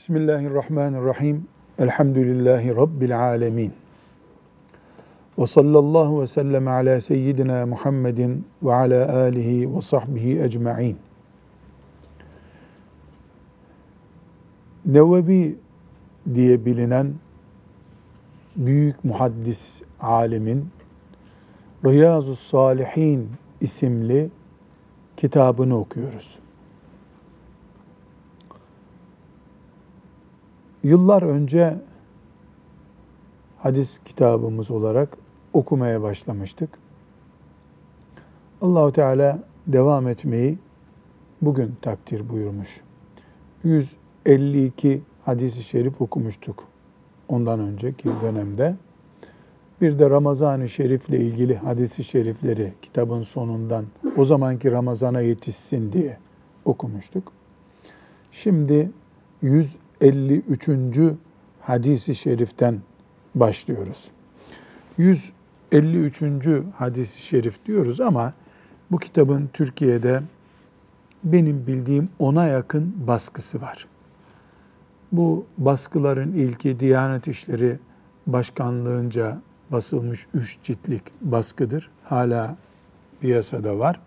Bismillahirrahmanirrahim. Elhamdülillahi Rabbil alemin. Ve sallallahu ve sellem ala seyyidina Muhammedin ve ala alihi ve sahbihi ecma'in. Nevevi diye bilinen büyük muhaddis alimin Riyazu Salihin isimli kitabını okuyoruz. Yıllar önce hadis kitabımız olarak okumaya başlamıştık. Allahu Teala devam etmeyi bugün takdir buyurmuş. 152 hadisi şerif okumuştuk ondan önceki dönemde. Bir de Ramazan-ı Şerif'le ilgili hadisi şerifleri kitabın sonundan o zamanki Ramazan'a yetişsin diye okumuştuk. Şimdi 153. hadisi şeriften başlıyoruz. 153. hadisi şerif diyoruz ama bu kitabın Türkiye'de benim bildiğim ona yakın baskısı var. Bu baskıların ilki Diyanet İşleri Başkanlığınca basılmış üç ciltlik baskıdır. Hala piyasada var.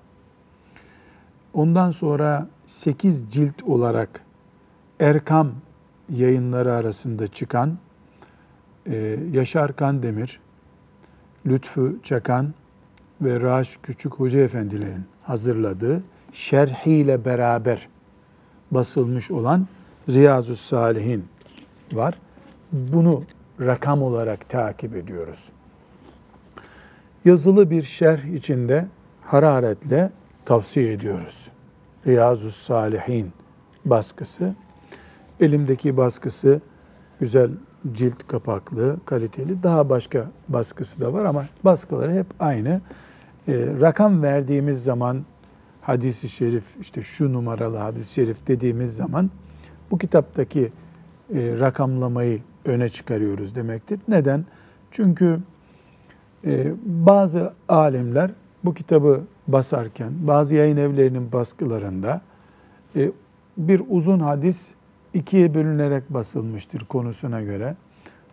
Ondan sonra sekiz cilt olarak Erkam yayınları arasında çıkan e, Yaşar Kandemir, Lütfü Çakan ve Raş Küçük Hoca Efendilerin hazırladığı şerhiyle beraber basılmış olan Riyazu Salihin var. Bunu rakam olarak takip ediyoruz. Yazılı bir şerh içinde hararetle tavsiye ediyoruz. Riyazu Salihin baskısı. Elimdeki baskısı güzel cilt kapaklı, kaliteli. Daha başka baskısı da var ama baskıları hep aynı. E, rakam verdiğimiz zaman hadisi şerif işte şu numaralı hadis-i şerif dediğimiz zaman bu kitaptaki e, rakamlamayı öne çıkarıyoruz demektir. Neden? Çünkü e, bazı alimler bu kitabı basarken bazı yayın evlerinin baskılarında e, bir uzun hadis ikiye bölünerek basılmıştır konusuna göre.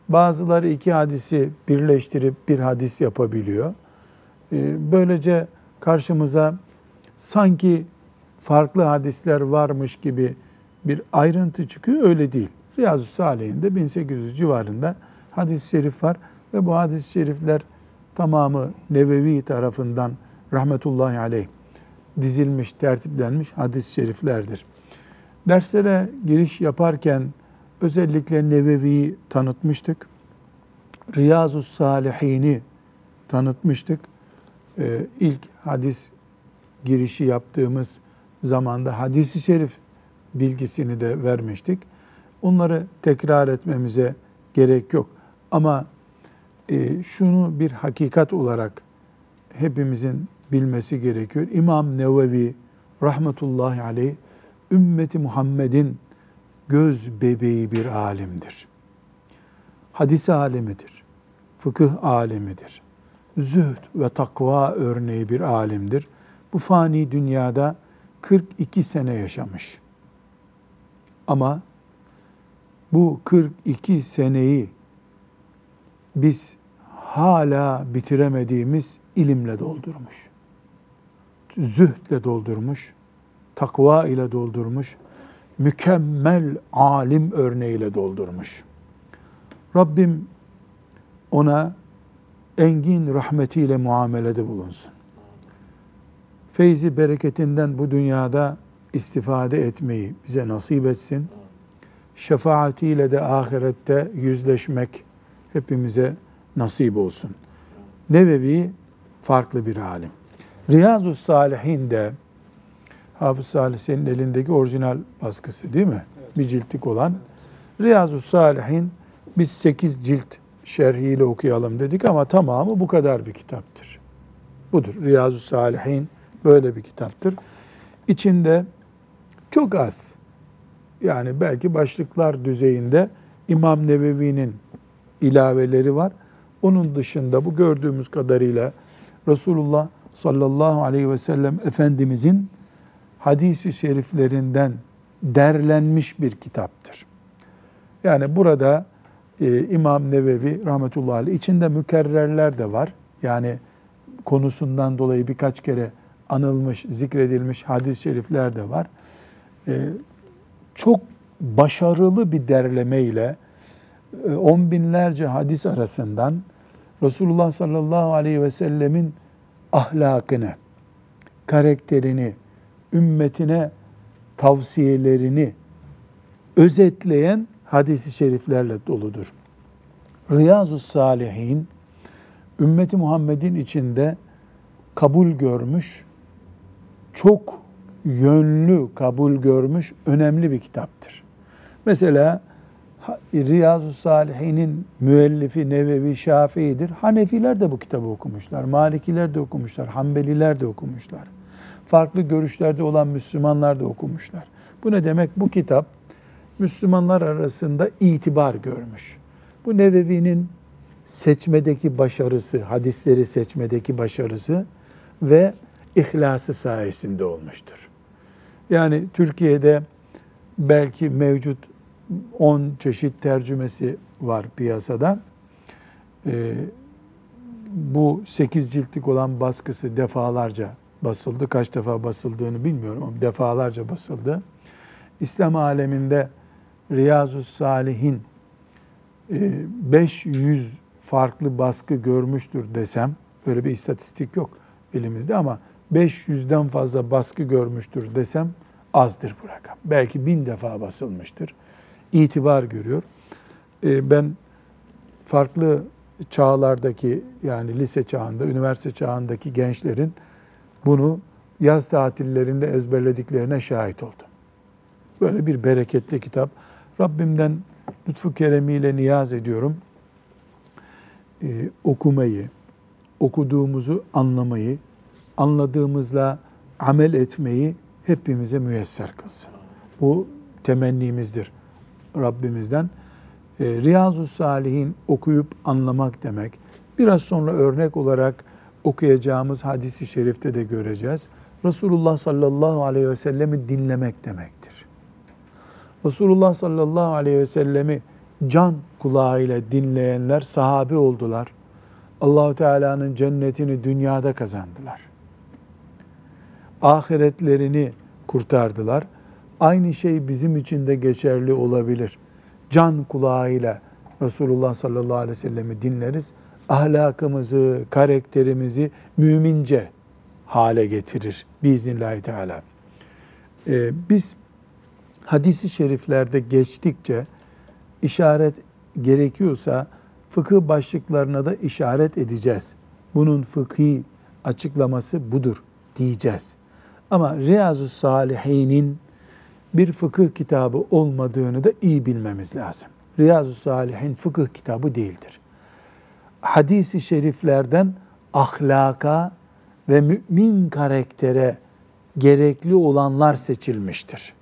Bazıları iki hadisi birleştirip bir hadis yapabiliyor. E, böylece karşımıza sanki farklı hadisler varmış gibi bir ayrıntı çıkıyor. Öyle değil. Riyazu Salih'inde 1800 civarında hadis-i şerif var ve bu hadis-i şerifler tamamı Nevevi tarafından rahmetullahi aleyh dizilmiş, tertiplenmiş hadis-i şeriflerdir. Derslere giriş yaparken özellikle Nevevi'yi tanıtmıştık. Riyazu Salihini tanıtmıştık. Ee, ilk hadis girişi yaptığımız zamanda hadisi şerif bilgisini de vermiştik. Onları tekrar etmemize gerek yok. Ama e, şunu bir hakikat olarak hepimizin bilmesi gerekiyor. İmam Nevevi rahmetullahi aleyh ümmeti Muhammed'in göz bebeği bir alimdir. Hadis alemidir. Fıkıh alemidir. Zühd ve takva örneği bir alimdir. Bu fani dünyada 42 sene yaşamış. Ama bu 42 seneyi biz hala bitiremediğimiz ilimle doldurmuş. Zühdle doldurmuş, takva ile doldurmuş, mükemmel alim örneğiyle doldurmuş. Rabbim ona engin rahmetiyle muamelede bulunsun. Feyzi bereketinden bu dünyada istifade etmeyi bize nasip etsin. Şefaatiyle de ahirette yüzleşmek hepimize nasip olsun. Nevevi farklı bir alim. Riyazu Salihin de Hafız Salih senin elindeki orijinal baskısı değil mi? Evet. Bir ciltlik olan. Riyazu Salihin biz sekiz cilt şerhiyle okuyalım dedik ama tamamı bu kadar bir kitaptır. Budur. Riyazu Salihin böyle bir kitaptır. İçinde çok az yani belki başlıklar düzeyinde İmam Nevevi'nin ilaveleri var. Onun dışında bu gördüğümüz kadarıyla Resulullah sallallahu aleyhi ve sellem Efendimizin hadisi şeriflerinden derlenmiş bir kitaptır. Yani burada e, İmam Nevevi rahmetullahi aleyh içinde mükerrerler de var. Yani konusundan dolayı birkaç kere anılmış, zikredilmiş hadis-i şerifler de var. E, çok başarılı bir derleme ile e, on binlerce hadis arasından Resulullah sallallahu aleyhi ve sellemin ahlakını, karakterini, ümmetine tavsiyelerini özetleyen hadisi şeriflerle doludur. Riyazu Salihin ümmeti Muhammed'in içinde kabul görmüş, çok yönlü kabul görmüş önemli bir kitaptır. Mesela Riyazu Salihin'in müellifi Nevevi Şafii'dir. Hanefiler de bu kitabı okumuşlar. Malikiler de okumuşlar. Hanbeliler de okumuşlar. Farklı görüşlerde olan Müslümanlar da okumuşlar. Bu ne demek? Bu kitap Müslümanlar arasında itibar görmüş. Bu Nevevi'nin seçmedeki başarısı, hadisleri seçmedeki başarısı ve ihlası sayesinde olmuştur. Yani Türkiye'de belki mevcut 10 çeşit tercümesi var piyasada. Ee, bu 8 ciltlik olan baskısı defalarca basıldı. Kaç defa basıldığını bilmiyorum ama defalarca basıldı. İslam aleminde Riyazu Salihin 500 e, farklı baskı görmüştür desem, böyle bir istatistik yok elimizde ama 500'den fazla baskı görmüştür desem azdır bu rakam. Belki bin defa basılmıştır. İtibar görüyor. E, ben farklı çağlardaki yani lise çağında, üniversite çağındaki gençlerin bunu yaz tatillerinde ezberlediklerine şahit oldum. Böyle bir bereketli kitap. Rabbimden lütfu keremiyle niyaz ediyorum. Ee, okumayı, okuduğumuzu anlamayı, anladığımızla amel etmeyi hepimize müyesser kılsın. Bu temennimizdir Rabbimizden. Ee, Riyazu Salihin okuyup anlamak demek. Biraz sonra örnek olarak okuyacağımız hadisi şerifte de göreceğiz. Resulullah sallallahu aleyhi ve sellemi dinlemek demektir. Resulullah sallallahu aleyhi ve sellemi can kulağıyla dinleyenler sahabe oldular. Allahu Teala'nın cennetini dünyada kazandılar. Ahiretlerini kurtardılar. Aynı şey bizim için de geçerli olabilir. Can kulağıyla Resulullah sallallahu aleyhi ve sellemi dinleriz. Ahlakımızı, karakterimizi mümince hale getirir biiznillahü teala. Ee, biz hadisi şeriflerde geçtikçe işaret gerekiyorsa fıkıh başlıklarına da işaret edeceğiz. Bunun fıkhi açıklaması budur diyeceğiz. Ama Riyazu Salihin'in bir fıkıh kitabı olmadığını da iyi bilmemiz lazım. Riyazu Salihin fıkıh kitabı değildir. Hadisi şeriflerden ahlaka ve mümin karaktere gerekli olanlar seçilmiştir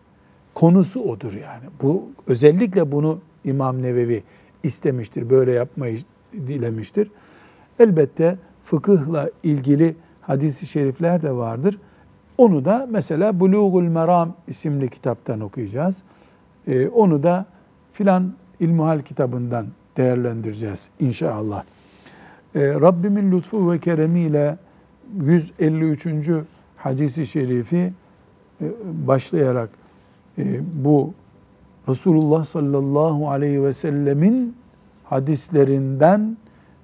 konusu odur yani. Bu özellikle bunu İmam Nevevi istemiştir, böyle yapmayı dilemiştir. Elbette fıkıhla ilgili hadisi şerifler de vardır. Onu da mesela Bulugul Meram isimli kitaptan okuyacağız. Ee, onu da filan İlmuhal kitabından değerlendireceğiz inşallah. Ee, Rabbimin lütfu ve keremiyle 153. hadisi şerifi e, başlayarak ee, bu Resulullah sallallahu aleyhi ve sellemin hadislerinden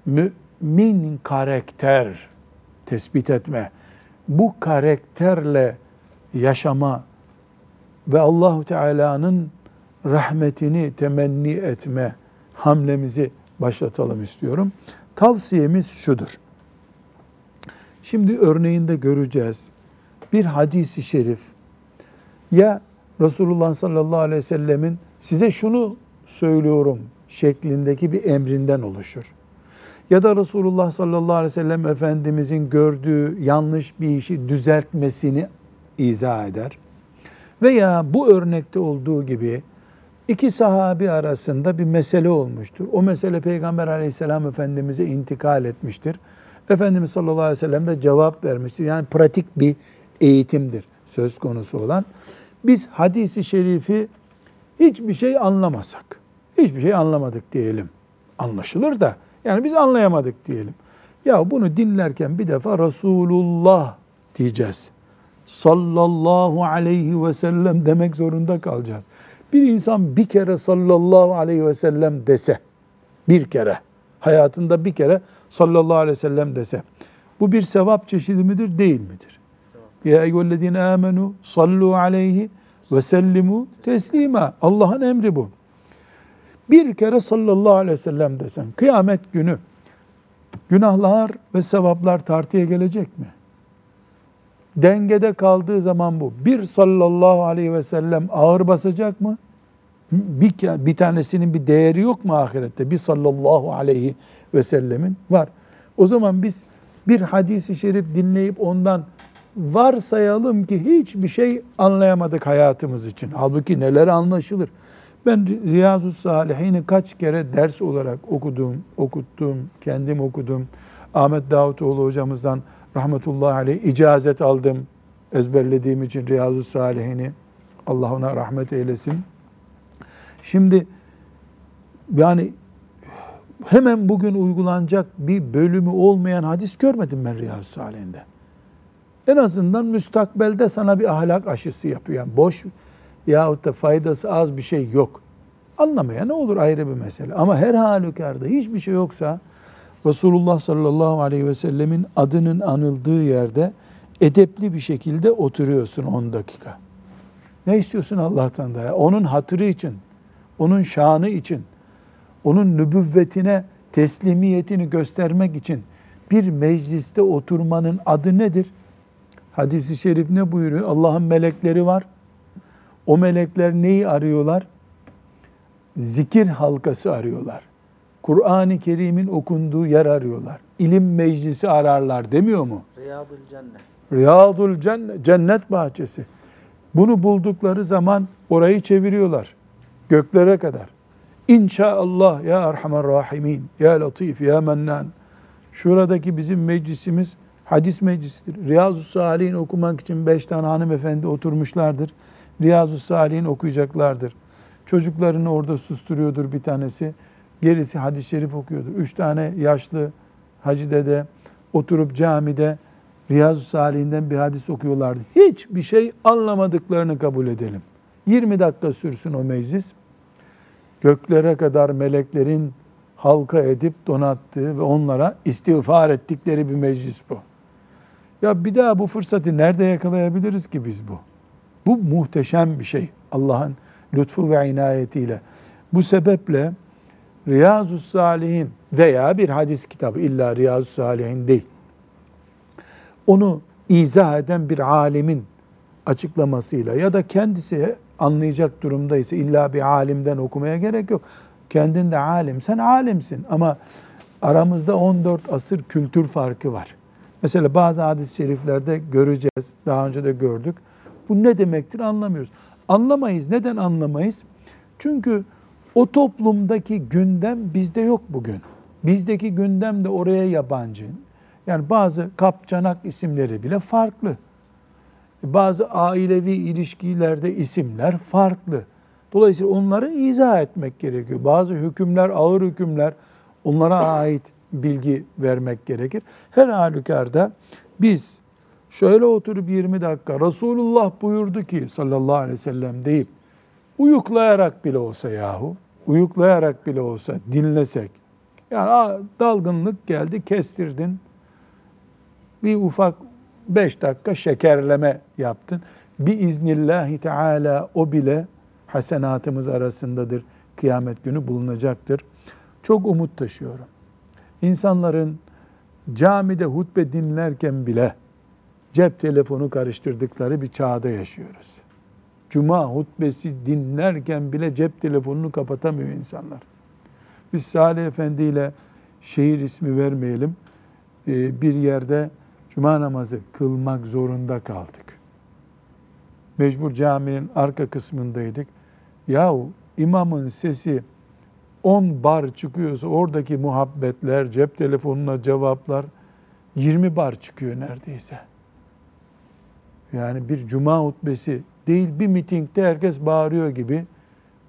mümin karakter tespit etme, bu karakterle yaşama ve Allahu Teala'nın rahmetini temenni etme hamlemizi başlatalım istiyorum. Tavsiyemiz şudur. Şimdi örneğinde göreceğiz. Bir hadisi şerif ya Resulullah sallallahu aleyhi ve sellemin size şunu söylüyorum şeklindeki bir emrinden oluşur. Ya da Resulullah sallallahu aleyhi ve sellem Efendimizin gördüğü yanlış bir işi düzeltmesini izah eder. Veya bu örnekte olduğu gibi iki sahabi arasında bir mesele olmuştur. O mesele Peygamber aleyhisselam Efendimiz'e intikal etmiştir. Efendimiz sallallahu aleyhi ve sellem de cevap vermiştir. Yani pratik bir eğitimdir söz konusu olan. Biz hadisi şerifi hiçbir şey anlamasak, Hiçbir şey anlamadık diyelim. Anlaşılır da yani biz anlayamadık diyelim. Ya bunu dinlerken bir defa Resulullah diyeceğiz. Sallallahu aleyhi ve sellem demek zorunda kalacağız. Bir insan bir kere sallallahu aleyhi ve sellem dese, bir kere, hayatında bir kere sallallahu aleyhi ve sellem dese, bu bir sevap çeşidi midir, değil midir? Ya eyyühellezine amenu sallu aleyhi ve sellimu teslima. Allah'ın emri bu. Bir kere sallallahu aleyhi ve sellem desen, kıyamet günü günahlar ve sevaplar tartıya gelecek mi? Dengede kaldığı zaman bu. Bir sallallahu aleyhi ve sellem ağır basacak mı? Bir, bir tanesinin bir değeri yok mu ahirette? Bir sallallahu aleyhi ve sellemin var. O zaman biz bir hadisi şerif dinleyip ondan varsayalım ki hiçbir şey anlayamadık hayatımız için. Halbuki neler anlaşılır. Ben Riyazu Salihini kaç kere ders olarak okudum, okuttum, kendim okudum. Ahmet Davutoğlu hocamızdan rahmetullahi aleyh icazet aldım. Ezberlediğim için Riyazu Salihini. Allah ona rahmet eylesin. Şimdi yani hemen bugün uygulanacak bir bölümü olmayan hadis görmedim ben Riyazu Salihinde. En azından müstakbelde sana bir ahlak aşısı yapıyor. Yani boş yahut da faydası az bir şey yok. Anlamaya ne olur ayrı bir mesele. Ama her halükarda hiçbir şey yoksa Resulullah sallallahu aleyhi ve sellemin adının anıldığı yerde edepli bir şekilde oturuyorsun 10 dakika. Ne istiyorsun Allah'tan da ya? Onun hatırı için, onun şanı için, onun nübüvvetine teslimiyetini göstermek için bir mecliste oturmanın adı nedir? Hadis-i şerif ne buyuruyor? Allah'ın melekleri var. O melekler neyi arıyorlar? Zikir halkası arıyorlar. Kur'an-ı Kerim'in okunduğu yer arıyorlar. İlim meclisi ararlar demiyor mu? Riyadul cennet. Riyadul cennet, cennet bahçesi. Bunu buldukları zaman orayı çeviriyorlar. Göklere kadar. İnşaallah ya Erhamer Rahimin, ya Latif, ya Mennan. Şuradaki bizim meclisimiz hadis meclisidir. Riyazu Salih'in okumak için beş tane hanımefendi oturmuşlardır. Riyazu Salih'in okuyacaklardır. Çocuklarını orada susturuyordur bir tanesi. Gerisi hadis-i şerif okuyordur. Üç tane yaşlı hacı dede oturup camide Riyazu Salih'inden bir hadis okuyorlardı. Hiçbir şey anlamadıklarını kabul edelim. 20 dakika sürsün o meclis. Göklere kadar meleklerin halka edip donattığı ve onlara istiğfar ettikleri bir meclis bu. Ya bir daha bu fırsatı nerede yakalayabiliriz ki biz bu? Bu muhteşem bir şey Allah'ın lütfu ve inayetiyle. Bu sebeple Riyazu Salihin veya bir hadis kitabı illa Riyazu Salihin değil. Onu izah eden bir alimin açıklamasıyla ya da kendisi anlayacak durumdaysa illa bir alimden okumaya gerek yok. Kendin de alim, sen alimsin ama aramızda 14 asır kültür farkı var. Mesela bazı hadis-i şeriflerde göreceğiz, daha önce de gördük. Bu ne demektir anlamıyoruz. Anlamayız. Neden anlamayız? Çünkü o toplumdaki gündem bizde yok bugün. Bizdeki gündem de oraya yabancı. Yani bazı kapçanak isimleri bile farklı. Bazı ailevi ilişkilerde isimler farklı. Dolayısıyla onları izah etmek gerekiyor. Bazı hükümler, ağır hükümler, onlara ait bilgi vermek gerekir. Her halükarda biz şöyle oturup 20 dakika Resulullah buyurdu ki sallallahu aleyhi ve sellem deyip uyuklayarak bile olsa yahu, uyuklayarak bile olsa dinlesek, yani dalgınlık geldi kestirdin, bir ufak beş dakika şekerleme yaptın. Bir iznillahi teala o bile hasenatımız arasındadır. Kıyamet günü bulunacaktır. Çok umut taşıyorum. İnsanların camide hutbe dinlerken bile cep telefonu karıştırdıkları bir çağda yaşıyoruz. Cuma hutbesi dinlerken bile cep telefonunu kapatamıyor insanlar. Biz Salih Efendi ile şehir ismi vermeyelim. Ee, bir yerde cuma namazı kılmak zorunda kaldık. Mecbur caminin arka kısmındaydık. Yahu imamın sesi 10 bar çıkıyorsa oradaki muhabbetler, cep telefonuna cevaplar 20 bar çıkıyor neredeyse. Yani bir cuma hutbesi değil bir mitingde herkes bağırıyor gibi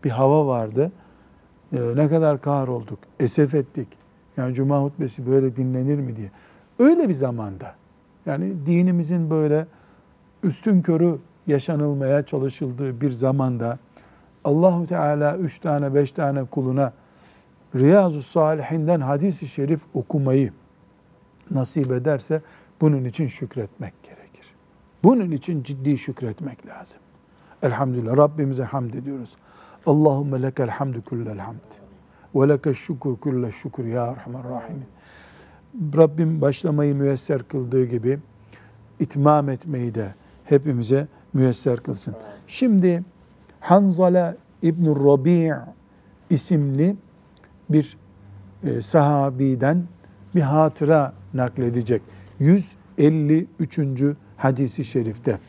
bir hava vardı. e, ne kadar kahrolduk, esef ettik. Yani cuma hutbesi böyle dinlenir mi diye. Öyle bir zamanda yani dinimizin böyle üstün körü yaşanılmaya çalışıldığı bir zamanda Allahu Teala üç tane beş tane kuluna Riyazu Salihinden hadis-i şerif okumayı nasip ederse bunun için şükretmek gerekir. Bunun için ciddi şükretmek lazım. Elhamdülillah Rabbimize hamd ediyoruz. Allahümme lekel hamdü kullel hamd. Ve lekel şükür kullel şükür ya Erhamer Rahimin. Rabbim başlamayı müyesser kıldığı gibi itmam etmeyi de hepimize müyesser kılsın. Şimdi Hanzala İbn Rabi' isimli bir e, sahabiden bir hatıra nakledecek. 153. hadisi şerifte.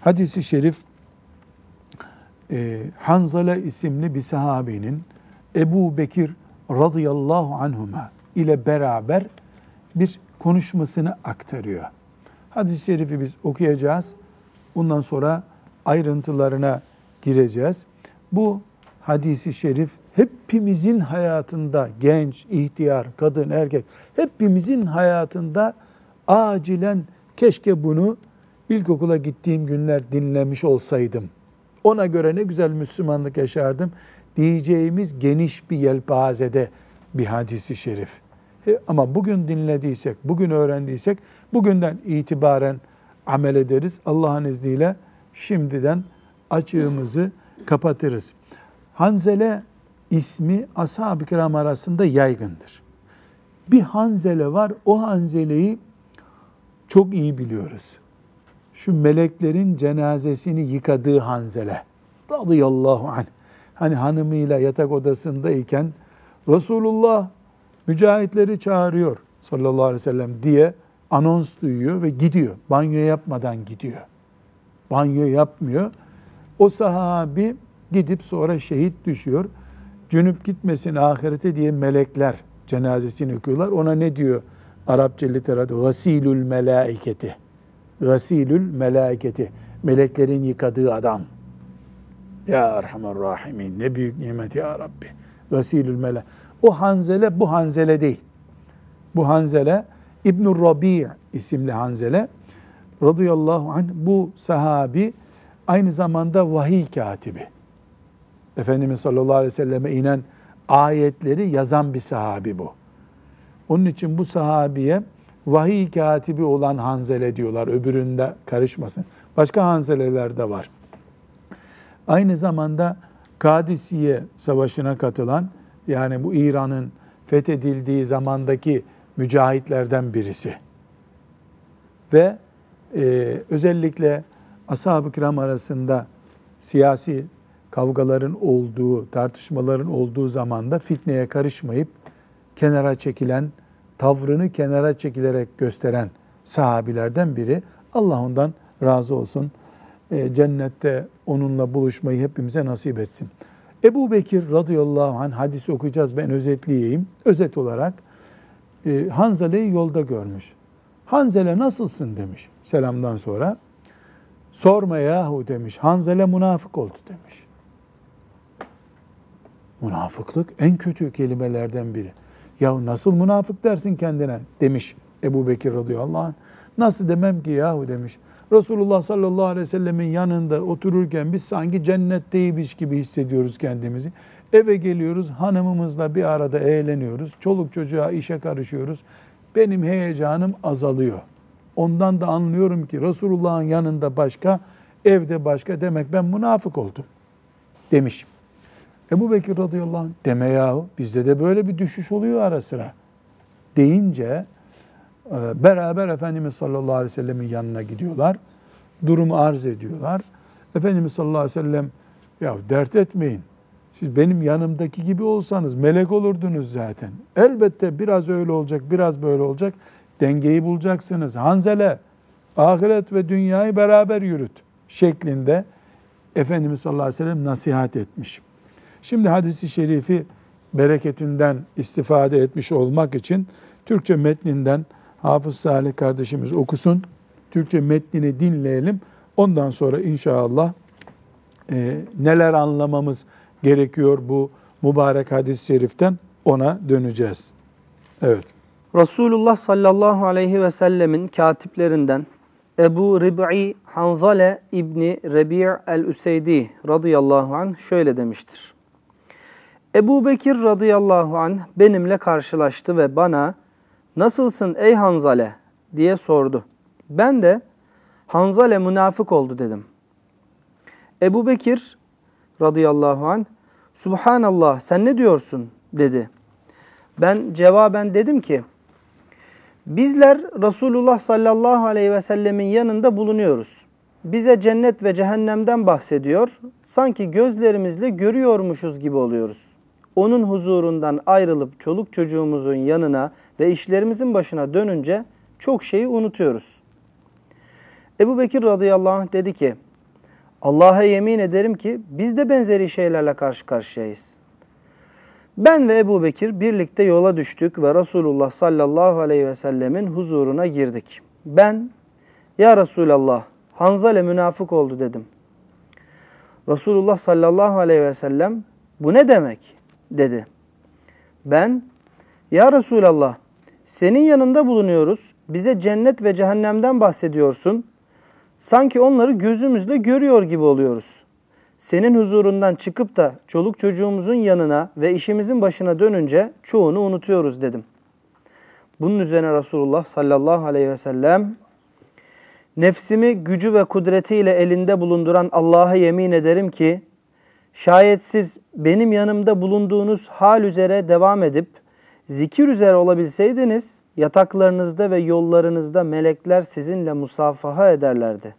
Hadisi şerif e, Hanzala isimli bir sahabinin Ebu Bekir radıyallahu anhuma ile beraber bir konuşmasını aktarıyor. Hadis-i şerifi biz okuyacağız. Bundan sonra ayrıntılarına gireceğiz. Bu hadisi şerif hepimizin hayatında genç, ihtiyar, kadın, erkek hepimizin hayatında acilen keşke bunu ilkokula gittiğim günler dinlemiş olsaydım. Ona göre ne güzel Müslümanlık yaşardım diyeceğimiz geniş bir yelpazede bir hadisi şerif. Ama bugün dinlediysek, bugün öğrendiysek bugünden itibaren amel ederiz. Allah'ın izniyle şimdiden açığımızı kapatırız. Hanzele ismi ashab-ı kiram arasında yaygındır. Bir Hanzele var, o Hanzele'yi çok iyi biliyoruz. Şu meleklerin cenazesini yıkadığı Hanzele radıyallahu anh. Hani hanımıyla yatak odasındayken Resulullah mücahitleri çağırıyor sallallahu aleyhi ve sellem diye anons duyuyor ve gidiyor. Banyo yapmadan gidiyor. Banyo yapmıyor. O sahabi gidip sonra şehit düşüyor. Cünüp gitmesin ahirete diye melekler cenazesini okuyorlar. Ona ne diyor Arapça literatür? Gasilül melaiketi. Gasilül melaiketi. Meleklerin yıkadığı adam. Ya Erhamer Rahimin. Ne büyük nimet ya Rabbi. Gasilül mela. O Hanzele bu Hanzele değil. Bu Hanzele İbn Rabi' isimli Hanzele radıyallahu anh bu sahabi aynı zamanda vahiy katibi. Efendimiz sallallahu aleyhi ve selleme inen ayetleri yazan bir sahabi bu. Onun için bu sahabiye vahiy katibi olan Hanzele diyorlar. Öbüründe karışmasın. Başka Hanzeleler de var. Aynı zamanda Kadisiye Savaşı'na katılan yani bu İran'ın fethedildiği zamandaki mücahitlerden birisi. Ve e, özellikle ashab-ı kiram arasında siyasi kavgaların olduğu, tartışmaların olduğu zamanda fitneye karışmayıp kenara çekilen, tavrını kenara çekilerek gösteren sahabilerden biri. Allah ondan razı olsun. E, cennette onunla buluşmayı hepimize nasip etsin. Ebu Bekir radıyallahu anh hadis okuyacağız ben özetleyeyim. Özet olarak e, Hanzale'yi yolda görmüş. Hanzele nasılsın demiş selamdan sonra. Sorma yahu demiş. Hanzele münafık oldu demiş. Münafıklık en kötü kelimelerden biri. Ya nasıl münafık dersin kendine demiş Ebu Bekir radıyallahu anh. Nasıl demem ki yahu demiş. Resulullah sallallahu aleyhi ve sellemin yanında otururken biz sanki cennetteymiş gibi hissediyoruz kendimizi. Eve geliyoruz, hanımımızla bir arada eğleniyoruz. Çoluk çocuğa işe karışıyoruz. Benim heyecanım azalıyor. Ondan da anlıyorum ki Resulullah'ın yanında başka, evde başka demek ben münafık oldum demiş. Ebu Bekir radıyallahu anh deme yahu bizde de böyle bir düşüş oluyor ara sıra deyince e, beraber Efendimiz sallallahu aleyhi ve sellemin yanına gidiyorlar. Durumu arz ediyorlar. Efendimiz sallallahu aleyhi ve sellem ya dert etmeyin. Siz benim yanımdaki gibi olsanız melek olurdunuz zaten. Elbette biraz öyle olacak, biraz böyle olacak. Dengeyi bulacaksınız. Hanzele, ahiret ve dünyayı beraber yürüt şeklinde Efendimiz sallallahu aleyhi ve sellem nasihat etmiş. Şimdi hadisi şerifi bereketinden istifade etmiş olmak için Türkçe metninden Hafız Salih kardeşimiz okusun. Türkçe metnini dinleyelim. Ondan sonra inşallah e, neler anlamamız gerekiyor bu mübarek hadis-i şeriften ona döneceğiz. Evet. Resulullah sallallahu aleyhi ve sellemin katiplerinden Ebu Rib'i Hanzale İbni Rebi' el-Üseydi radıyallahu anh şöyle demiştir. Ebu Bekir radıyallahu anh benimle karşılaştı ve bana nasılsın ey Hanzale diye sordu. Ben de Hanzale münafık oldu dedim. Ebu Bekir radıyallahu anh Subhanallah sen ne diyorsun dedi. Ben cevaben dedim ki bizler Resulullah sallallahu aleyhi ve sellemin yanında bulunuyoruz. Bize cennet ve cehennemden bahsediyor. Sanki gözlerimizle görüyormuşuz gibi oluyoruz. Onun huzurundan ayrılıp çoluk çocuğumuzun yanına ve işlerimizin başına dönünce çok şeyi unutuyoruz. Ebu Bekir radıyallahu anh dedi ki Allah'a yemin ederim ki biz de benzeri şeylerle karşı karşıyayız. Ben ve Ebu Bekir birlikte yola düştük ve Resulullah sallallahu aleyhi ve sellemin huzuruna girdik. Ben, ya Resulallah, Hanzale münafık oldu dedim. Resulullah sallallahu aleyhi ve sellem, bu ne demek? Dedi. Ben, ya Resulallah, senin yanında bulunuyoruz, bize cennet ve cehennemden bahsediyorsun. Sanki onları gözümüzle görüyor gibi oluyoruz senin huzurundan çıkıp da çoluk çocuğumuzun yanına ve işimizin başına dönünce çoğunu unutuyoruz dedim. Bunun üzerine Resulullah sallallahu aleyhi ve sellem nefsimi gücü ve kudretiyle elinde bulunduran Allah'a yemin ederim ki şayet siz benim yanımda bulunduğunuz hal üzere devam edip zikir üzere olabilseydiniz yataklarınızda ve yollarınızda melekler sizinle musafaha ederlerdi.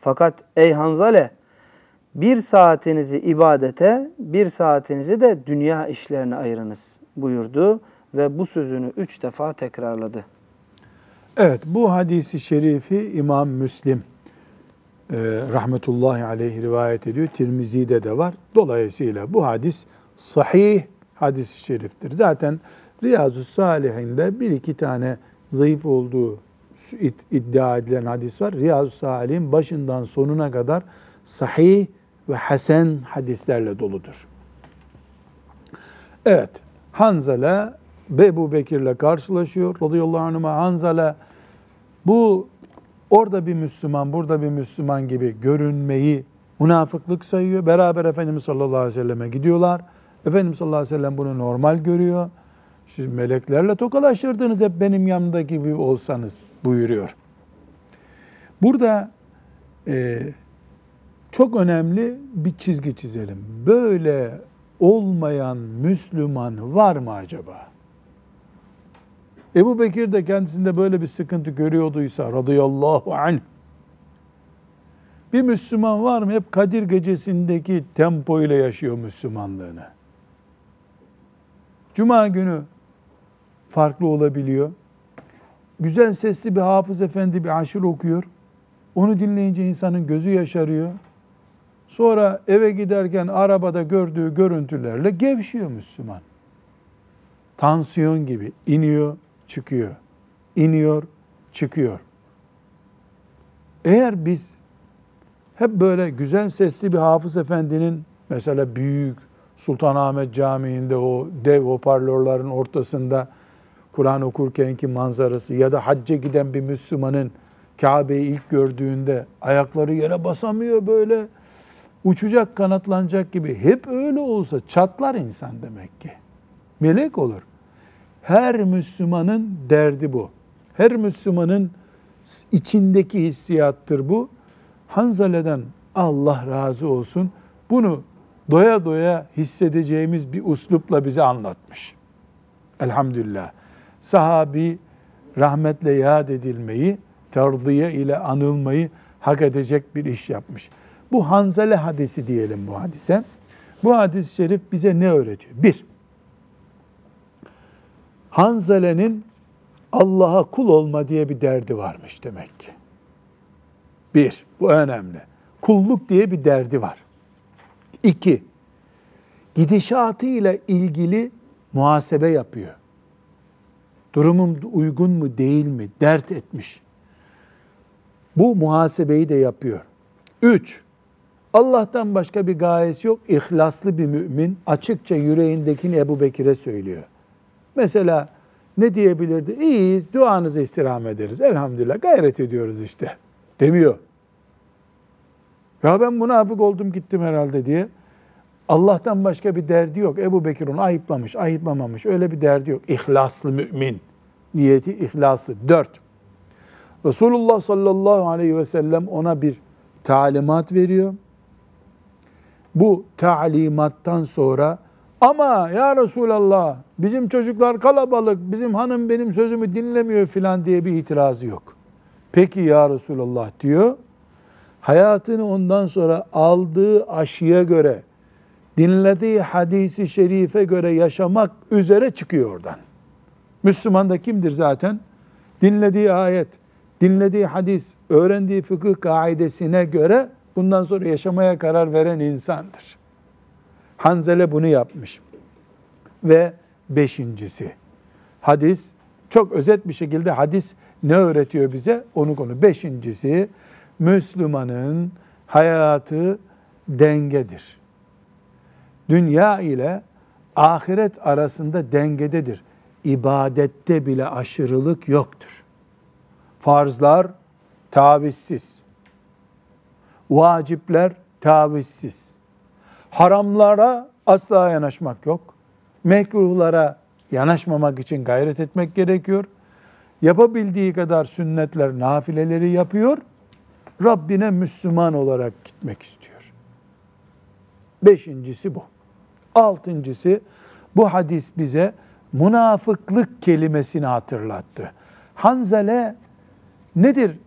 Fakat ey Hanzale bir saatinizi ibadete, bir saatinizi de dünya işlerine ayırınız buyurdu ve bu sözünü üç defa tekrarladı. Evet bu hadisi şerifi İmam Müslim rahmetullahi aleyhi rivayet ediyor. Tirmizi'de de var. Dolayısıyla bu hadis sahih hadis-i şeriftir. Zaten Riyazu Salihinde bir iki tane zayıf olduğu iddia edilen hadis var. Riyazu Salih'in başından sonuna kadar sahih ve hasen hadislerle doludur. Evet, Hanzala Ebu Bekir'le karşılaşıyor radıyallahu anh'a. Hanzala bu orada bir Müslüman, burada bir Müslüman gibi görünmeyi münafıklık sayıyor. Beraber Efendimiz sallallahu aleyhi ve selleme gidiyorlar. Efendimiz sallallahu aleyhi ve sellem bunu normal görüyor. Siz meleklerle tokalaşırdınız hep benim yanımda gibi olsanız buyuruyor. Burada e, çok önemli bir çizgi çizelim. Böyle olmayan Müslüman var mı acaba? Ebu Bekir de kendisinde böyle bir sıkıntı görüyorduysa radıyallahu anh bir Müslüman var mı? Hep Kadir gecesindeki tempo ile yaşıyor Müslümanlığını. Cuma günü farklı olabiliyor. Güzel sesli bir hafız efendi bir aşır okuyor. Onu dinleyince insanın gözü yaşarıyor. Sonra eve giderken arabada gördüğü görüntülerle gevşiyor Müslüman. Tansiyon gibi iniyor, çıkıyor. iniyor, çıkıyor. Eğer biz hep böyle güzel sesli bir hafız efendinin mesela büyük Sultanahmet Camii'nde o dev hoparlörlerin ortasında Kur'an okurkenki manzarası ya da hacca giden bir Müslümanın Kabe'yi ilk gördüğünde ayakları yere basamıyor böyle uçacak kanatlanacak gibi hep öyle olsa çatlar insan demek ki. Melek olur. Her Müslümanın derdi bu. Her Müslümanın içindeki hissiyattır bu. Hanzale'den Allah razı olsun bunu doya doya hissedeceğimiz bir uslupla bize anlatmış. Elhamdülillah. Sahabi rahmetle yad edilmeyi, terdiye ile anılmayı hak edecek bir iş yapmış. Bu Hanzale hadisi diyelim bu hadise. Bu hadis-i şerif bize ne öğretiyor? Bir, Hanzale'nin Allah'a kul olma diye bir derdi varmış demek ki. Bir, bu önemli. Kulluk diye bir derdi var. İki, gidişatıyla ilgili muhasebe yapıyor. Durumum uygun mu değil mi dert etmiş. Bu muhasebeyi de yapıyor. Üç, Allah'tan başka bir gayesi yok. İhlaslı bir mümin açıkça yüreğindekini Ebu Bekir'e söylüyor. Mesela ne diyebilirdi? İyiyiz, duanızı istirham ederiz. Elhamdülillah gayret ediyoruz işte. Demiyor. Ya ben münafık oldum gittim herhalde diye. Allah'tan başka bir derdi yok. Ebu Bekir onu ayıplamış, ayıplamamış. Öyle bir derdi yok. İhlaslı mümin. Niyeti ihlaslı. Dört. Resulullah sallallahu aleyhi ve sellem ona bir talimat veriyor. Bu talimattan sonra ama ya Resulallah bizim çocuklar kalabalık, bizim hanım benim sözümü dinlemiyor filan diye bir itirazı yok. Peki ya Resulallah diyor. Hayatını ondan sonra aldığı aşıya göre, dinlediği hadisi şerife göre yaşamak üzere çıkıyor oradan. Müslüman da kimdir zaten? Dinlediği ayet, dinlediği hadis, öğrendiği fıkıh kaidesine göre bundan sonra yaşamaya karar veren insandır. Hanzele bunu yapmış. Ve beşincisi, hadis, çok özet bir şekilde hadis ne öğretiyor bize? Onu konu. Beşincisi, Müslümanın hayatı dengedir. Dünya ile ahiret arasında dengededir. İbadette bile aşırılık yoktur. Farzlar tavizsiz. Vacipler tavizsiz. Haramlara asla yanaşmak yok. Mekruhlara yanaşmamak için gayret etmek gerekiyor. Yapabildiği kadar sünnetler, nafileleri yapıyor. Rabbine Müslüman olarak gitmek istiyor. Beşincisi bu. Altıncısı bu hadis bize münafıklık kelimesini hatırlattı. Hanzele nedir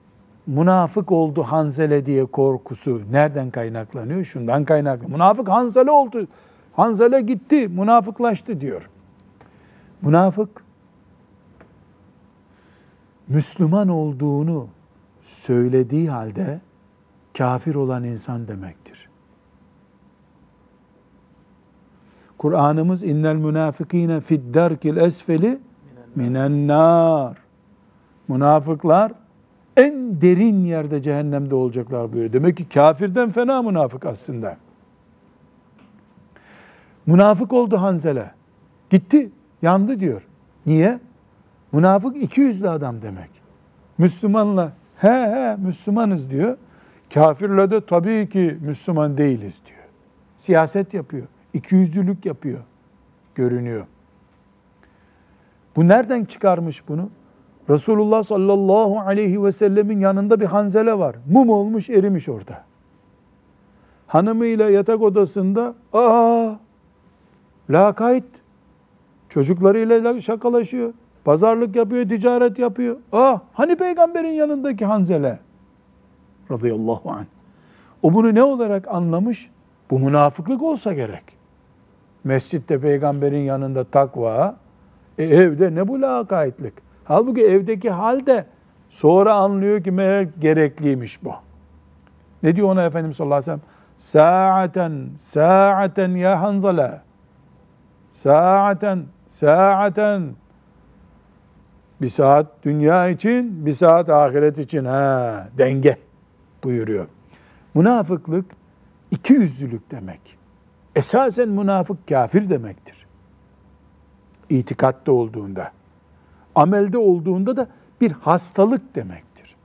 münafık oldu Hanzele diye korkusu nereden kaynaklanıyor? Şundan kaynaklı. Münafık Hanzele oldu. Hanzele gitti, münafıklaştı diyor. Münafık Müslüman olduğunu söylediği halde kafir olan insan demektir. Kur'an'ımız innel münafıkine fid darkil esfeli minen nar. Münafıklar en derin yerde cehennemde olacaklar buyuruyor. Demek ki kafirden fena münafık aslında. Münafık oldu Hanzele. Gitti, yandı diyor. Niye? Münafık iki yüzlü adam demek. Müslümanla he he Müslümanız diyor. Kafirle de tabii ki Müslüman değiliz diyor. Siyaset yapıyor. İkiyüzlülük yapıyor. Görünüyor. Bu nereden çıkarmış bunu? Resulullah sallallahu aleyhi ve sellemin yanında bir hanzele var. Mum olmuş erimiş orada. Hanımıyla yatak odasında aa lakayt çocuklarıyla şakalaşıyor. Pazarlık yapıyor, ticaret yapıyor. Ah hani peygamberin yanındaki hanzele radıyallahu anh. O bunu ne olarak anlamış? Bu münafıklık olsa gerek. Mescitte peygamberin yanında takva, e, evde ne bu lakaytlık? Halbuki evdeki halde sonra anlıyor ki meğer gerekliymiş bu. Ne diyor ona Efendimiz sallallahu aleyhi ve sellem? Sa'aten, sa'aten ya Hanzala. Sa'aten, sa'aten. Bir saat dünya için, bir saat ahiret için. Ha, denge buyuruyor. Münafıklık iki yüzlülük demek. Esasen münafık kafir demektir. İtikatta olduğunda amelde olduğunda da bir hastalık demektir.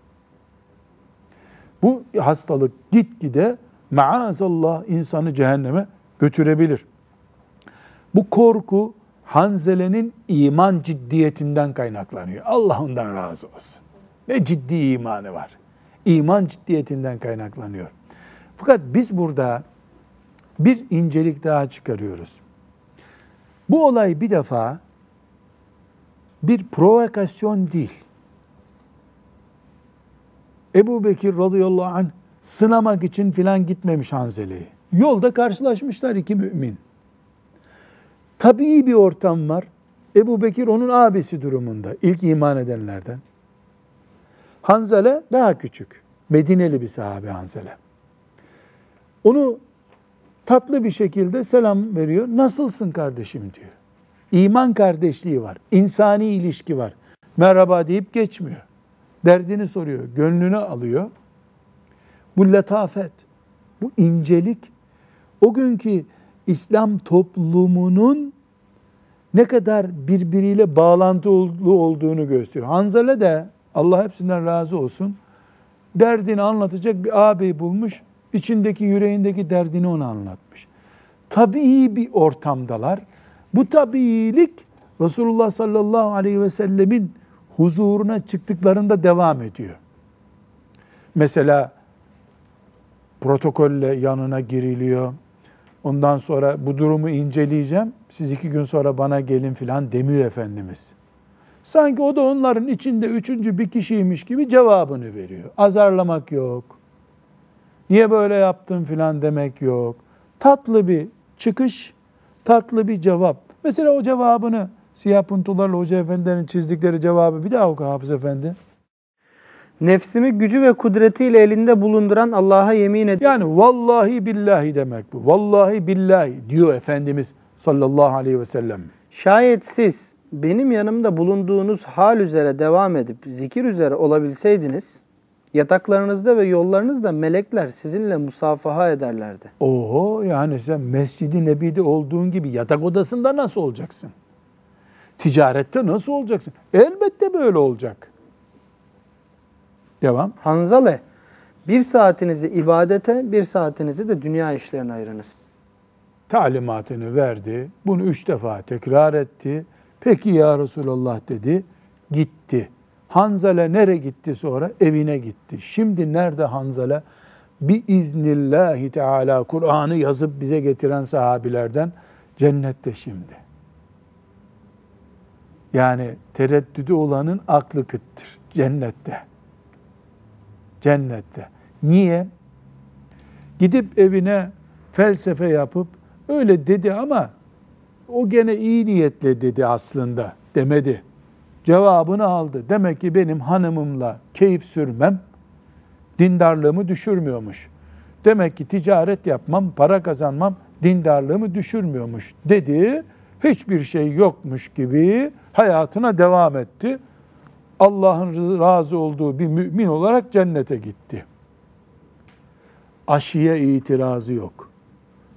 Bu hastalık gitgide maazallah insanı cehenneme götürebilir. Bu korku Hanzele'nin iman ciddiyetinden kaynaklanıyor. Allah ondan razı olsun. Ne ciddi imanı var. İman ciddiyetinden kaynaklanıyor. Fakat biz burada bir incelik daha çıkarıyoruz. Bu olay bir defa bir provokasyon değil. Ebu Bekir radıyallahu anh sınamak için filan gitmemiş Hanzele'yi. Yolda karşılaşmışlar iki mümin. Tabii bir ortam var. Ebu Bekir onun abisi durumunda. ilk iman edenlerden. Hanzele daha küçük. Medineli bir sahabe Hanzele. Onu tatlı bir şekilde selam veriyor. Nasılsın kardeşim diyor. İman kardeşliği var. insani ilişki var. Merhaba deyip geçmiyor. Derdini soruyor, gönlünü alıyor. Bu letafet, Bu incelik o günkü İslam toplumunun ne kadar birbiriyle bağlantılı olduğunu gösteriyor. Hanzale de Allah hepsinden razı olsun derdini anlatacak bir ağabey bulmuş. içindeki yüreğindeki derdini ona anlatmış. Tabii bir ortamdalar. Bu tabiilik Resulullah sallallahu aleyhi ve sellemin huzuruna çıktıklarında devam ediyor. Mesela protokolle yanına giriliyor. Ondan sonra bu durumu inceleyeceğim. Siz iki gün sonra bana gelin filan demiyor Efendimiz. Sanki o da onların içinde üçüncü bir kişiymiş gibi cevabını veriyor. Azarlamak yok. Niye böyle yaptın filan demek yok. Tatlı bir çıkış, tatlı bir cevap. Mesela o cevabını siyah puntolarla hoca efendilerin çizdikleri cevabı bir daha oku Hafız Efendi. Nefsimi gücü ve kudretiyle elinde bulunduran Allah'a yemin ederim. Yani vallahi billahi demek bu. Vallahi billahi diyor Efendimiz sallallahu aleyhi ve sellem. Şayet siz benim yanımda bulunduğunuz hal üzere devam edip zikir üzere olabilseydiniz, yataklarınızda ve yollarınızda melekler sizinle musafaha ederlerdi. Oho yani sen Mescid-i Nebi'de olduğun gibi yatak odasında nasıl olacaksın? Ticarette nasıl olacaksın? Elbette böyle olacak. Devam. Hanzale, bir saatinizi ibadete, bir saatinizi de dünya işlerine ayırınız. Talimatını verdi. Bunu üç defa tekrar etti. Peki ya Resulallah dedi. Gitti. Hanzale nereye gitti sonra? Evine gitti. Şimdi nerede Hanzale? Bir iznillahi teala Kur'an'ı yazıp bize getiren sahabilerden cennette şimdi. Yani tereddüdü olanın aklı kıttır. Cennette. Cennette. Niye? Gidip evine felsefe yapıp öyle dedi ama o gene iyi niyetle dedi aslında demedi. Cevabını aldı. Demek ki benim hanımımla keyif sürmem dindarlığımı düşürmüyormuş. Demek ki ticaret yapmam, para kazanmam dindarlığımı düşürmüyormuş dedi. Hiçbir şey yokmuş gibi hayatına devam etti. Allah'ın razı olduğu bir mümin olarak cennete gitti. Aşıya itirazı yok.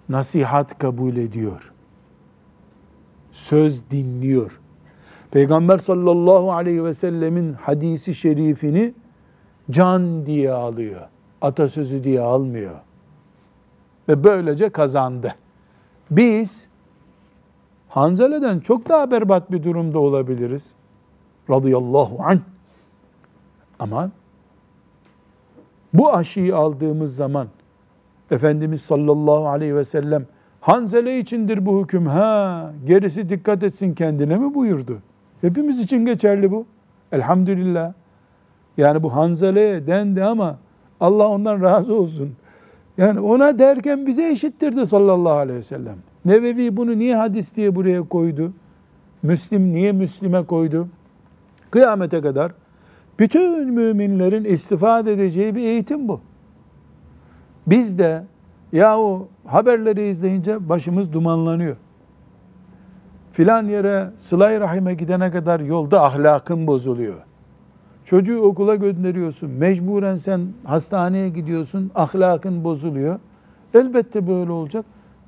Nasihat kabul ediyor. Söz dinliyor. Peygamber sallallahu aleyhi ve sellemin hadisi şerifini can diye alıyor. Atasözü diye almıyor. Ve böylece kazandı. Biz Hanzale'den çok daha berbat bir durumda olabiliriz. Radıyallahu anh. Ama bu aşıyı aldığımız zaman Efendimiz sallallahu aleyhi ve sellem Hanzele içindir bu hüküm ha gerisi dikkat etsin kendine mi buyurdu? Hepimiz için geçerli bu. Elhamdülillah. Yani bu Hanzale'ye dendi ama Allah ondan razı olsun. Yani ona derken bize eşittirdi sallallahu aleyhi ve sellem. Nevevi bunu niye hadis diye buraya koydu? Müslim niye Müslim'e koydu? Kıyamete kadar bütün müminlerin istifade edeceği bir eğitim bu. Biz de yahu haberleri izleyince başımız dumanlanıyor. Filan yere sılay rahime gidene kadar yolda ahlakın bozuluyor. Çocuğu okula gönderiyorsun, mecburen sen hastaneye gidiyorsun, ahlakın bozuluyor. Elbette böyle olacak.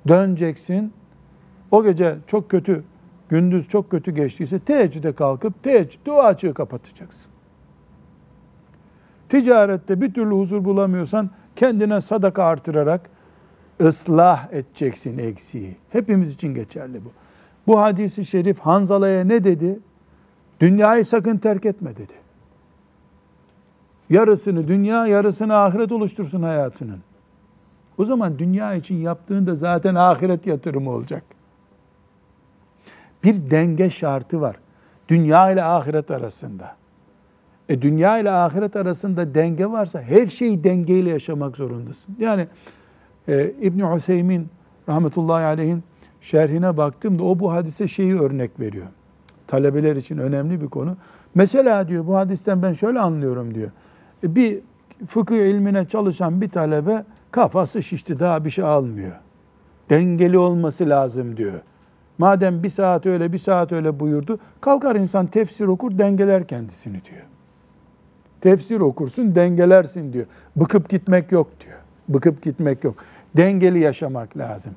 Döneceksin. O gece çok kötü, gündüz çok kötü geçtiyse teheccüde kalkıp teheccüd dua açığı kapatacaksın. Ticarette bir türlü huzur bulamıyorsan kendine sadaka artırarak ıslah edeceksin eksiği. Hepimiz için geçerli bu. Bu hadisi şerif Hanzala'ya ne dedi? Dünyayı sakın terk etme dedi. Yarısını dünya, yarısını ahiret oluştursun hayatının. O zaman dünya için yaptığında zaten ahiret yatırımı olacak. Bir denge şartı var. Dünya ile ahiret arasında. E dünya ile ahiret arasında denge varsa her şeyi dengeyle yaşamak zorundasın. Yani e, İbn Hüseyin rahmetullahi aleyhin şerhine baktığımda o bu hadise şeyi örnek veriyor. Talebeler için önemli bir konu. Mesela diyor bu hadisten ben şöyle anlıyorum diyor. E, bir fıkıh ilmine çalışan bir talebe kafası şişti daha bir şey almıyor. Dengeli olması lazım diyor. Madem bir saat öyle bir saat öyle buyurdu kalkar insan tefsir okur dengeler kendisini diyor. Tefsir okursun dengelersin diyor. Bıkıp gitmek yok diyor. Bıkıp gitmek yok. Dengeli yaşamak lazım.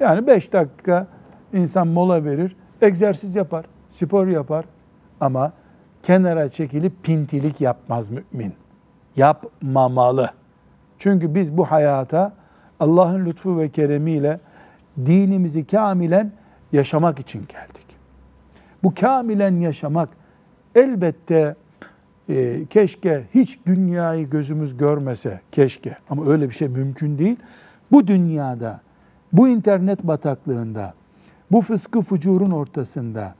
Yani beş dakika insan mola verir, egzersiz yapar, spor yapar ama kenara çekilip pintilik yapmaz mümin. Yapmamalı. Çünkü biz bu hayata Allah'ın lütfu ve keremiyle dinimizi kamilen yaşamak için geldik. Bu kamilen yaşamak elbette e, keşke hiç dünyayı gözümüz görmese keşke ama öyle bir şey mümkün değil. Bu dünyada, bu internet bataklığında, bu fıskı fucurun ortasında,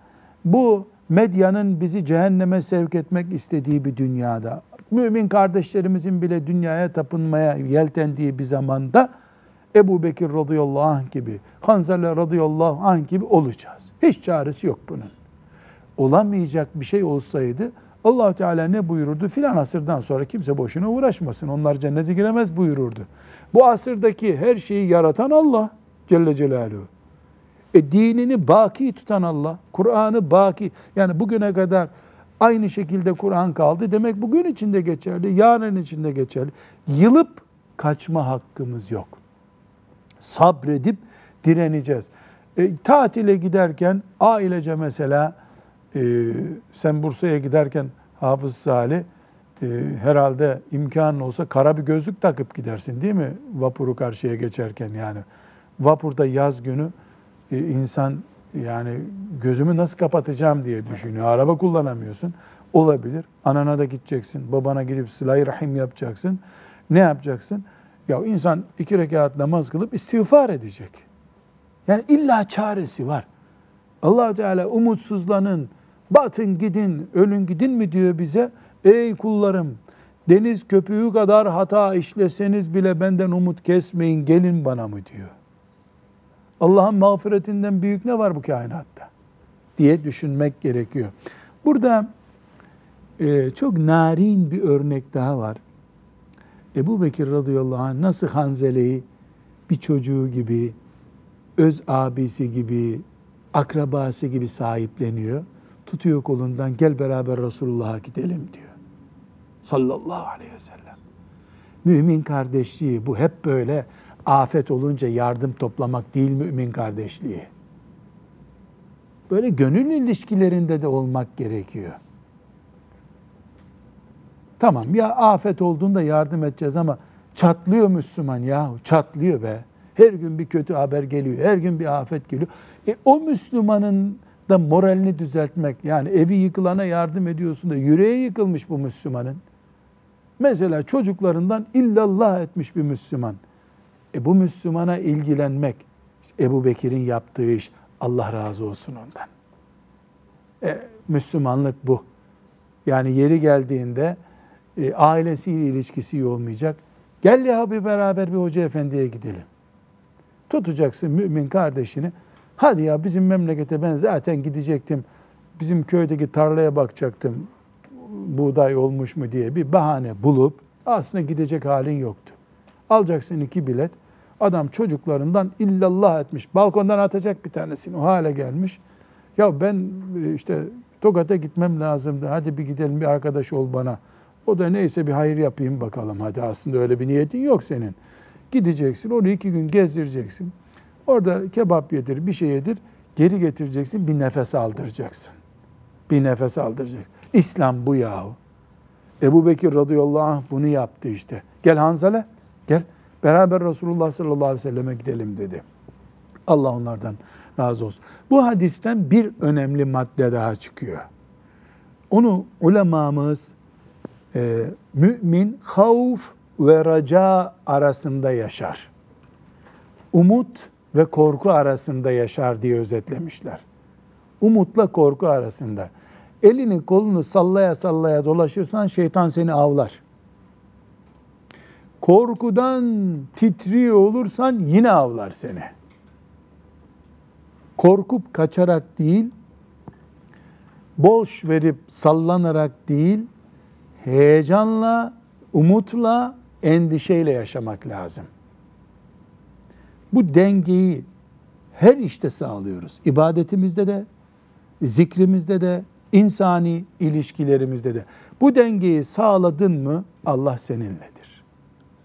bu medyanın bizi cehenneme sevk etmek istediği bir dünyada, mümin kardeşlerimizin bile dünyaya tapınmaya yeltendiği bir zamanda Ebu Bekir radıyallahu anh gibi, Hanzale radıyallahu anh gibi olacağız. Hiç çaresi yok bunun. Olamayacak bir şey olsaydı allah Teala ne buyururdu? Filan asırdan sonra kimse boşuna uğraşmasın. Onlar cennete giremez buyururdu. Bu asırdaki her şeyi yaratan Allah Celle Celaluhu. E dinini baki tutan Allah, Kur'an'ı baki, yani bugüne kadar aynı şekilde Kur'an kaldı. Demek bugün içinde geçerli, yarın içinde geçerli. Yılıp kaçma hakkımız yok. Sabredip direneceğiz. E, tatile giderken ailece mesela e, sen Bursa'ya giderken Hafız Salih e, herhalde imkanın olsa kara bir gözlük takıp gidersin değil mi? Vapuru karşıya geçerken yani. Vapurda yaz günü e, insan yani gözümü nasıl kapatacağım diye düşünüyor. Araba kullanamıyorsun. Olabilir. Anana da gideceksin. Babana gidip sıla rahim yapacaksın. Ne yapacaksın? Ya insan iki rekat namaz kılıp istiğfar edecek. Yani illa çaresi var. allah Teala umutsuzlanın, batın gidin, ölün gidin mi diyor bize. Ey kullarım, deniz köpüğü kadar hata işleseniz bile benden umut kesmeyin, gelin bana mı diyor. Allah'ın mağfiretinden büyük ne var bu kainatta? diye düşünmek gerekiyor. Burada e, çok narin bir örnek daha var. Ebu Bekir radıyallahu anh nasıl Hanzele'yi bir çocuğu gibi, öz abisi gibi, akrabası gibi sahipleniyor. Tutuyor kolundan gel beraber Resulullah'a gidelim diyor. Sallallahu aleyhi ve sellem. Mümin kardeşliği bu hep böyle afet olunca yardım toplamak değil mümin kardeşliği. Böyle gönül ilişkilerinde de olmak gerekiyor. Tamam ya afet olduğunda yardım edeceğiz ama çatlıyor Müslüman ya çatlıyor be. Her gün bir kötü haber geliyor, her gün bir afet geliyor. E, o Müslümanın da moralini düzeltmek, yani evi yıkılana yardım ediyorsun da yüreği yıkılmış bu Müslümanın. Mesela çocuklarından illallah etmiş bir Müslüman. E bu Müslümana ilgilenmek, işte Ebu Bekir'in yaptığı iş, Allah razı olsun ondan. E, Müslümanlık bu. Yani yeri geldiğinde e, ailesiyle ilişkisi iyi olmayacak. Gel ya bir beraber bir hoca efendiye gidelim. Tutacaksın mümin kardeşini. Hadi ya bizim memlekete ben zaten gidecektim. Bizim köydeki tarlaya bakacaktım. Buğday olmuş mu diye bir bahane bulup aslında gidecek halin yoktu. Alacaksın iki bilet. Adam çocuklarından illallah etmiş. Balkondan atacak bir tanesini. O hale gelmiş. Ya ben e, işte Tokat'a gitmem lazımdı. Hadi bir gidelim bir arkadaş ol bana. O da neyse bir hayır yapayım bakalım. Hadi aslında öyle bir niyetin yok senin. Gideceksin, onu iki gün gezdireceksin. Orada kebap yedir, bir şey yedir. Geri getireceksin, bir nefes aldıracaksın. Bir nefes aldıracaksın. İslam bu yahu. Ebu Bekir radıyallahu anh bunu yaptı işte. Gel Hanzale, gel. Beraber Resulullah sallallahu aleyhi ve selleme gidelim dedi. Allah onlardan razı olsun. Bu hadisten bir önemli madde daha çıkıyor. Onu ulemamız e, mümin havf ve raca arasında yaşar. Umut ve korku arasında yaşar diye özetlemişler. Umutla korku arasında. Elini kolunu sallaya sallaya dolaşırsan şeytan seni avlar. Korkudan titriyor olursan yine avlar seni. Korkup kaçarak değil, boş verip sallanarak değil, heyecanla, umutla, endişeyle yaşamak lazım. Bu dengeyi her işte sağlıyoruz. İbadetimizde de, zikrimizde de, insani ilişkilerimizde de. Bu dengeyi sağladın mı Allah seninledir.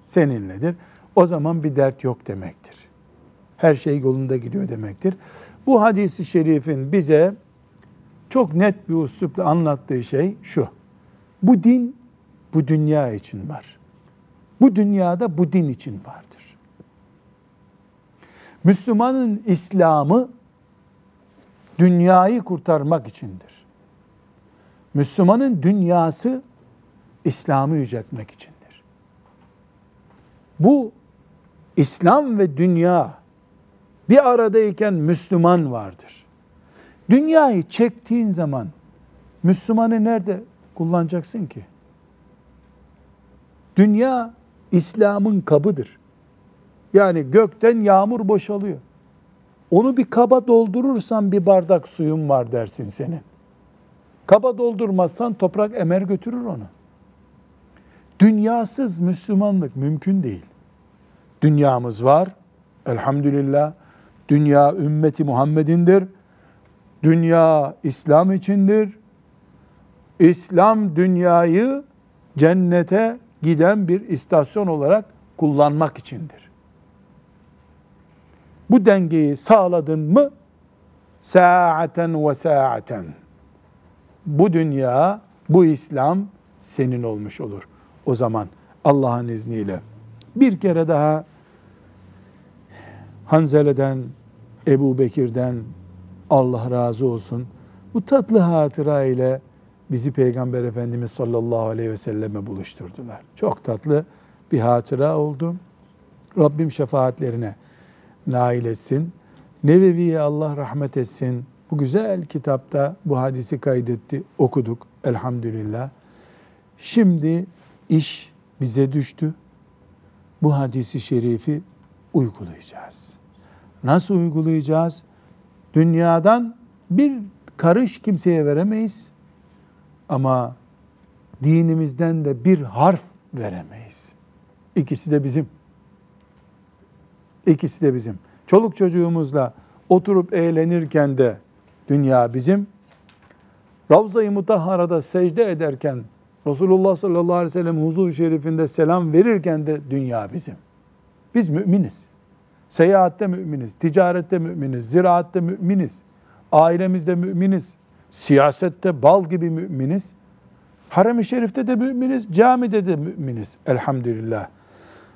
Seninledir. o zaman bir dert yok demektir. Her şey yolunda gidiyor demektir. Bu hadisi şerifin bize çok net bir üslupla anlattığı şey şu. Bu din bu dünya için var. Bu dünyada bu din için vardır. Müslümanın İslam'ı dünyayı kurtarmak içindir. Müslümanın dünyası İslam'ı yüceltmek içindir. Bu İslam ve dünya bir aradayken Müslüman vardır. Dünyayı çektiğin zaman Müslümanı nerede kullanacaksın ki? Dünya İslam'ın kabıdır. Yani gökten yağmur boşalıyor. Onu bir kaba doldurursan bir bardak suyun var dersin senin. Kaba doldurmazsan toprak emer götürür onu. Dünyasız Müslümanlık mümkün değil. Dünyamız var. Elhamdülillah. Dünya ümmeti Muhammed'indir. Dünya İslam içindir. İslam dünyayı cennete giden bir istasyon olarak kullanmak içindir. Bu dengeyi sağladın mı saaten ve saaten bu dünya, bu İslam senin olmuş olur. O zaman Allah'ın izniyle bir kere daha Hanzele'den, Ebu Bekir'den Allah razı olsun. Bu tatlı hatıra ile bizi Peygamber Efendimiz sallallahu aleyhi ve selleme buluşturdular. Çok tatlı bir hatıra oldu. Rabbim şefaatlerine nail etsin. Nevevi'ye Allah rahmet etsin. Bu güzel kitapta bu hadisi kaydetti, okuduk elhamdülillah. Şimdi iş bize düştü. Bu hadisi şerifi uygulayacağız. Nasıl uygulayacağız? Dünyadan bir karış kimseye veremeyiz. Ama dinimizden de bir harf veremeyiz. İkisi de bizim. İkisi de bizim. Çoluk çocuğumuzla oturup eğlenirken de dünya bizim. Ravza-i Mutahhara'da secde ederken Resulullah sallallahu aleyhi ve sellem huzur şerifinde selam verirken de dünya bizim. Biz müminiz. Seyahatte müminiz, ticarette müminiz, ziraatte müminiz, ailemizde müminiz, siyasette bal gibi müminiz. Harem-i Şerif'te de müminiz, camide de müminiz. Elhamdülillah.